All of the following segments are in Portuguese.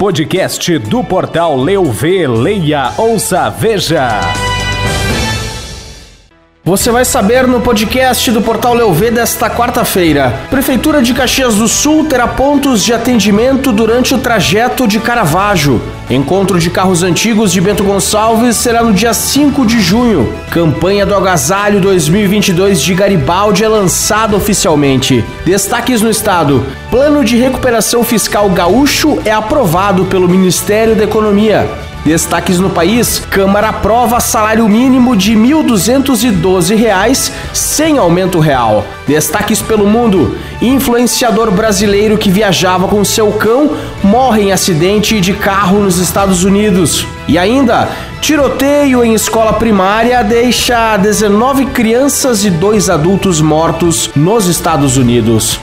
podcast do portal Leu Vê, Leia, Ouça, Veja. Você vai saber no podcast do Portal Leuv desta quarta-feira. Prefeitura de Caxias do Sul terá pontos de atendimento durante o trajeto de Caravaggio. Encontro de carros antigos de Bento Gonçalves será no dia 5 de junho. Campanha do Agasalho 2022 de Garibaldi é lançada oficialmente. Destaques no estado: Plano de recuperação fiscal gaúcho é aprovado pelo Ministério da Economia. Destaques no país: Câmara aprova salário mínimo de R$ 1.212 sem aumento real. Destaques pelo mundo: influenciador brasileiro que viajava com seu cão morre em acidente de carro nos Estados Unidos. E ainda, tiroteio em escola primária deixa 19 crianças e dois adultos mortos nos Estados Unidos.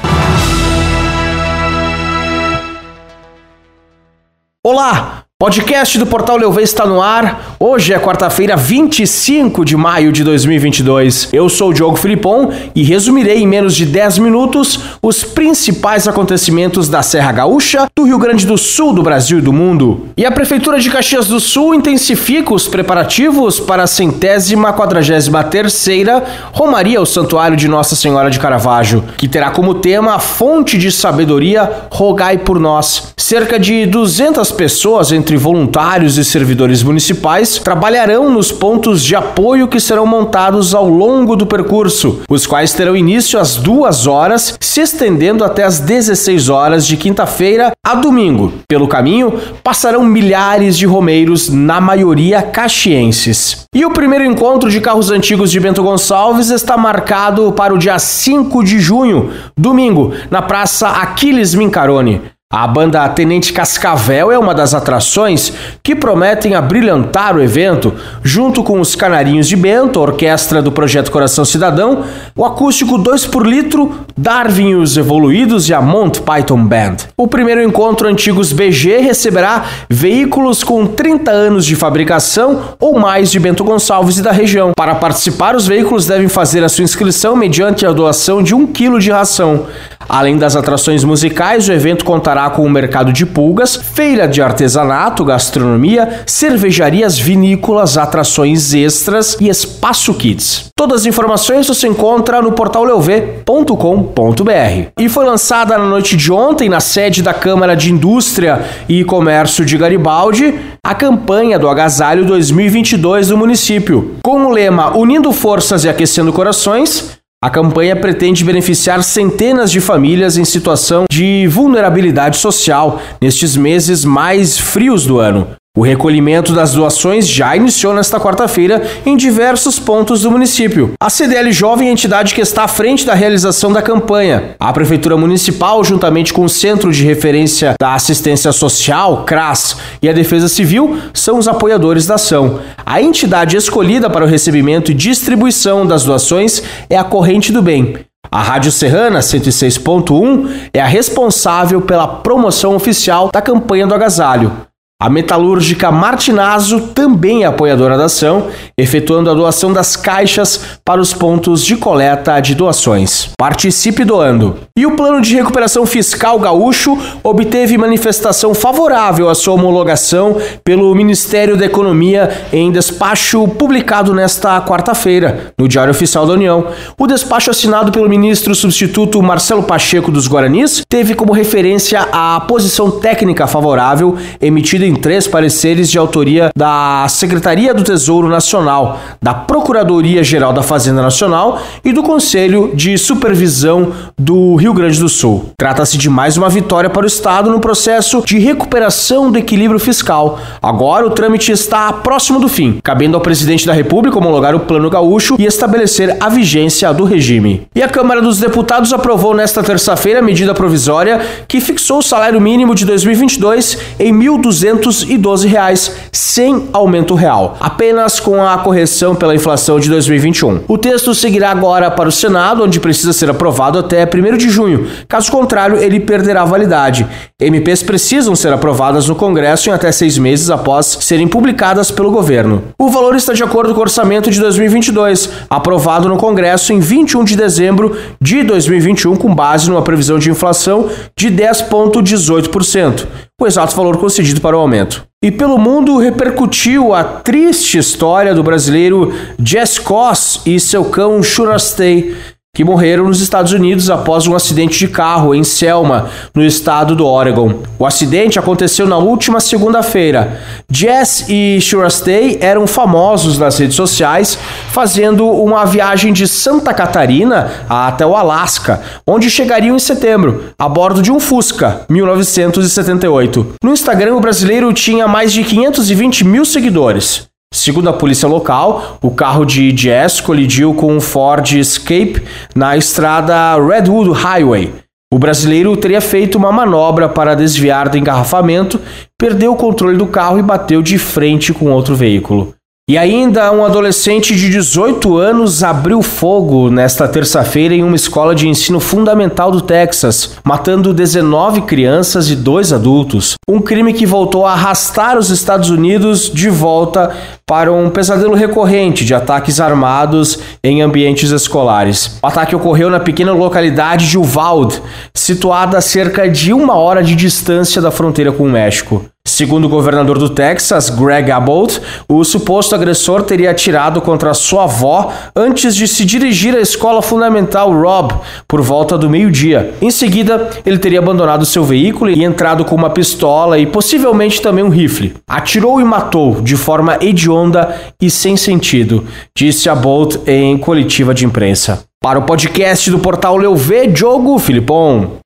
Olá! Podcast do Portal Leuve está no ar. Hoje é quarta-feira, 25 de maio de 2022. Eu sou o Diogo Filipon e resumirei em menos de 10 minutos os principais acontecimentos da Serra Gaúcha, do Rio Grande do Sul, do Brasil e do mundo. E a Prefeitura de Caxias do Sul intensifica os preparativos para a centésima quadragésima terceira Romaria ao Santuário de Nossa Senhora de Caravaggio, que terá como tema a fonte de sabedoria, rogai por nós. Cerca de 200 pessoas, entre entre voluntários e servidores municipais trabalharão nos pontos de apoio que serão montados ao longo do percurso, os quais terão início às duas horas, se estendendo até às 16 horas de quinta-feira a domingo. Pelo caminho, passarão milhares de romeiros, na maioria caxienses. E o primeiro encontro de carros antigos de Bento Gonçalves está marcado para o dia 5 de junho, domingo, na Praça Aquiles Mincarone. A banda Tenente Cascavel é uma das atrações que prometem abrilhantar o evento, junto com os Canarinhos de Bento, a orquestra do Projeto Coração Cidadão, o acústico 2 por litro, Darwin e os Evoluídos e a Mont Python Band. O primeiro encontro Antigos BG receberá veículos com 30 anos de fabricação ou mais de Bento Gonçalves e da região. Para participar, os veículos devem fazer a sua inscrição mediante a doação de um quilo de ração. Além das atrações musicais, o evento contará com o mercado de pulgas, feira de artesanato, gastronomia, cervejarias vinícolas, atrações extras e espaço kids. Todas as informações você encontra no portal leuv.com.br. E foi lançada na noite de ontem, na sede da Câmara de Indústria e Comércio de Garibaldi, a campanha do Agasalho 2022 do município. Com o lema Unindo Forças e Aquecendo Corações, a campanha pretende beneficiar centenas de famílias em situação de vulnerabilidade social nestes meses mais frios do ano. O recolhimento das doações já iniciou nesta quarta-feira em diversos pontos do município. A CDL Jovem é a entidade que está à frente da realização da campanha. A Prefeitura Municipal, juntamente com o Centro de Referência da Assistência Social, CRAS, e a Defesa Civil, são os apoiadores da ação. A entidade escolhida para o recebimento e distribuição das doações é a Corrente do Bem. A Rádio Serrana 106.1 é a responsável pela promoção oficial da campanha do agasalho. A metalúrgica Martinazo também é apoiadora da ação, efetuando a doação das caixas para os pontos de coleta de doações. Participe doando. E o plano de recuperação fiscal gaúcho obteve manifestação favorável à sua homologação pelo Ministério da Economia em despacho publicado nesta quarta-feira, no Diário Oficial da União. O despacho assinado pelo ministro substituto Marcelo Pacheco dos Guaranis teve como referência a posição técnica favorável emitida em três pareceres de autoria da Secretaria do Tesouro Nacional, da Procuradoria-Geral da Fazenda Nacional e do Conselho de Supervisão do Rio Grande do Sul. Trata-se de mais uma vitória para o Estado no processo de recuperação do equilíbrio fiscal. Agora o trâmite está próximo do fim, cabendo ao presidente da República homologar o Plano Gaúcho e estabelecer a vigência do regime. E a Câmara dos Deputados aprovou nesta terça-feira a medida provisória que fixou o salário mínimo de 2022 em 1.200 212 reais sem aumento real, apenas com a correção pela inflação de 2021. O texto seguirá agora para o Senado, onde precisa ser aprovado até 1 de junho. Caso contrário, ele perderá validade. MPs precisam ser aprovadas no Congresso em até seis meses após serem publicadas pelo governo. O valor está de acordo com o orçamento de 2022, aprovado no Congresso em 21 de dezembro de 2021, com base numa previsão de inflação de 10,18%, o exato valor concedido para o aumento. E pelo mundo repercutiu a triste história do brasileiro Jess Koss e seu cão Shurastei, que morreram nos Estados Unidos após um acidente de carro em Selma, no estado do Oregon. O acidente aconteceu na última segunda-feira. Jess e Shurastay eram famosos nas redes sociais, fazendo uma viagem de Santa Catarina até o Alasca, onde chegariam em setembro, a bordo de um Fusca 1978. No Instagram, o brasileiro tinha mais de 520 mil seguidores. Segundo a polícia local, o carro de Jess colidiu com um Ford Escape na estrada Redwood Highway. O brasileiro teria feito uma manobra para desviar do engarrafamento, perdeu o controle do carro e bateu de frente com outro veículo. E ainda um adolescente de 18 anos abriu fogo nesta terça-feira em uma escola de ensino fundamental do Texas, matando 19 crianças e dois adultos. Um crime que voltou a arrastar os Estados Unidos de volta para um pesadelo recorrente de ataques armados em ambientes escolares. O ataque ocorreu na pequena localidade de Uvalde, situada a cerca de uma hora de distância da fronteira com o México. Segundo o governador do Texas, Greg Abbott, o suposto agressor teria atirado contra sua avó antes de se dirigir à escola fundamental Rob por volta do meio-dia. Em seguida, ele teria abandonado seu veículo e entrado com uma pistola e possivelmente também um rifle. Atirou e matou de forma hedionda e sem sentido, disse Abbott em coletiva de imprensa. Para o podcast do portal Leuvé, Diogo Filipon.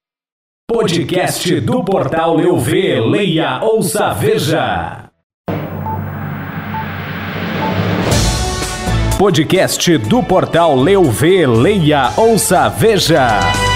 Podcast do portal Eu Vê, Leia, Ouça, Veja. Podcast do portal Leu Vê, Leia, Ouça, Veja.